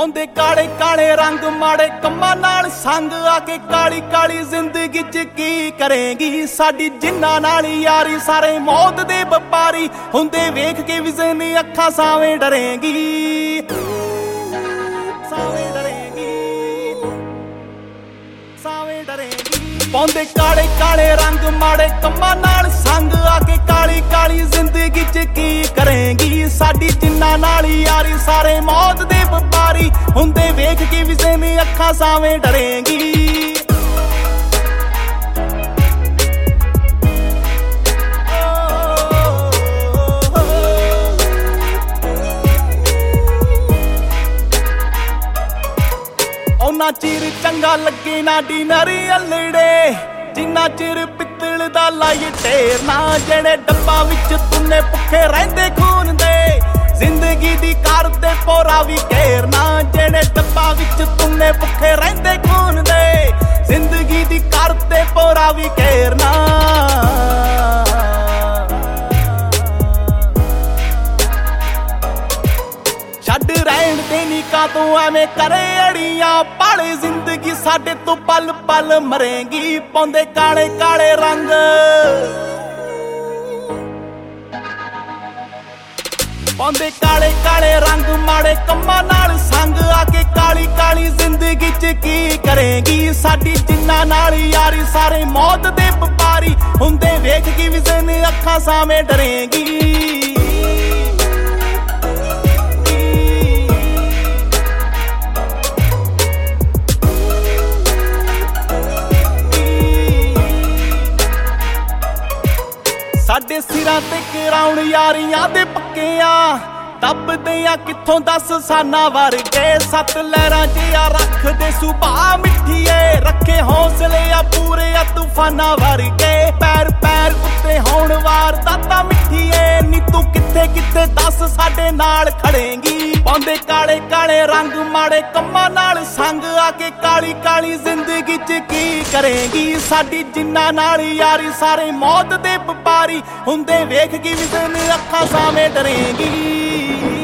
ਪਾਉਂਦੇ ਕਾਲੇ ਕਾਲੇ ਰੰਗ ਮਾੜੇ ਕੰਮਾਂ ਨਾਲ ਸੰਗ ਆ ਕੇ ਕਾਲੀ ਕਾਲੀ ਜ਼ਿੰਦਗੀ ਚ ਕੀ ਕਰੇਗੀ? ਸਾਡੀ ਜਿੰਨਾਂ ਨਾਲ ਯਾਰੀ, ਸਾਰੇ ਮੌਤ ਦੇ ਵਪਾਰੀ ਹੁੰਦੇ ਵੇਖ ਕੇ ਵਿਜ਼ਨ ਅੱਖਾਂ ਸਾਵੇਂ ਡਰੇਗੀ। ਸਾਵੇਂ ਡਰੇਗੀ। ਸਾਵੇਂ ਡਰੇਗੀ। ਪਾਉਂਦੇ ਕਾਲੇ ਕਾਲੇ ਰੰਗ ਮਾੜੇ ਕੰਮਾਂ ਨਾਲ ਸੰਗ ਆ ਕੇ ਕਾਲੀ ਕਾਲੀ ਜ਼ਿੰਦਗੀ ਚ ਕੀ ਕਰੇਗੀ? ਸਾਡੀ ਜਿੰਨਾ ਨਾਲ ਯਾਰੀ, ਸਾਰੇ ਮੌਤ ਦੇ ਅੱਖਾਂ ਸਾਵੇਂ ਡਰੇਗੀ। ਉਹਨਾਂ ਚਿਰ ਚੰਗਾ ਲੱਗੇ ਨਾ ਡਿਨਰ ਅਲੜੇ, ਜਿੰਨਾ ਚਿਰ ਪਿੱਤਲ ਦਾ ਲਾਈ ਢੇਰ ਨਾ ਜਿਹੜੇ ਡੱਬਾ ਵਿੱਚ ਤੁੰਨੇ ਭੁੱਖੇ ਰਹਿੰਦੇ ਖੂਨ ਦੇ। ਜ਼ਿੰਦਗੀ ਦੀ ਕਰ ਤੇ ਪੋਰਾ ਵੀ ਘੇਰ ਨਾ ਜਿਹੜੇ ਡੱਬਾ ਵਿੱਚ ਤੁੰਨੇ ਭੁੱਖੇ ਰਹਿੰਦੇ ਖੂਨ ਦੇ। ਜ਼ਿੰਦਗੀ ਦੀ ਕਰ ਤੇ ਪੋਰਾ ਵੀ ਘੇਰ ਨਾ। ਛੱਡ ਰਹਿਣ ਦੇ ਨੀ ਕਾ ਤੂੰ ਐਵੇਂ ਕਰੇ ਅੜੀਆਂ। ਪਾਲੇ ਜ਼ਿੰਦਗੀ ਸਾਡੇ ਤੋਂ ਪਲ ਪਲ ਮਰੇਗੀ। ਪਾਉਂਦੇ ਕਾਲੇ ਕਾਲੇ ਰੰਗ। ਪਾਉਂਦੇ ਕਾਲੇ ਕਾਲੇ ਰੰਗ, ਮਾੜੇ ਕੰਮਾਂ ਨਾਲ ਸੰਗ। ਸਾਰੇ ਮੌਤ ਦੇ ਵਪਾਰੀ ਹੁੰਦੇ ਵੇਖ ਕੇ ਵਿਜ਼ਨ ਅੱਖਾਂ ਸਾਵੇਂ ਡਰੇਗੀ। ਸਾਡੇ ਸਿਰਾਂ ਤੇ ਕਰਾਉਣ ਯਾਰੀਆਂ ਦੇ ਪੱਕਿਆਂ। ਦੱਬਦੇ ਆ ਕਿੱਥੋਂ ਦੱਸ ਸਾਨਾ ਵਰਗੇ? ਸੱਤ ਲਹਿਰਾਂ ਜਿਆ ਰੱਖਦੇ ਸੁਭਾ ਮਿੱਠੀਏ ਰੱਖੇ ਹੌਸਲੇ ਆ ਪੂਰੇ ਆ ਤੂਫਾਨਾਂ ਵਰਗੇ। ਪੈਰ ਪੈਰ ਉੱਤੇ ਹੋਣ ਵਾਰ ਦਾਤਾ ਮਿੱਠੀਏ, ਨੀ ਤੂੰ ਕਿੱਥੇ ਕਿੱਥੇ ਦੱਸ ਸਾਡੇ ਨਾਲ ਖੜੇਂਗੀ। ਪਾਉਂਦੇ ਕਾਲੇ ਕਾਲੇ ਰੰਗ, ਮਾੜੇ ਕੰਮਾਂ ਨਾਲ ਸੰਗ ਆ ਕੇ ਕਾਲੀ ਕਾਲੀ ਜ਼ਿੰਦਗੀ ਚ ਕੀ ਕਰੇਗੀ? ਸਾਡੀ ਜਿੰਨਾ ਨਾਲ ਯਾਰੀ, ਸਾਰੇ ਮੌਤ ਦੇ ਵਪਾਰੀ ਹੁੰਦੇ ਵੇਖ ਕੇ ਵਿਜ਼ਨ ਅੱਖਾਂ ਸਾਵੇਂ ਡਰੇਗੀ।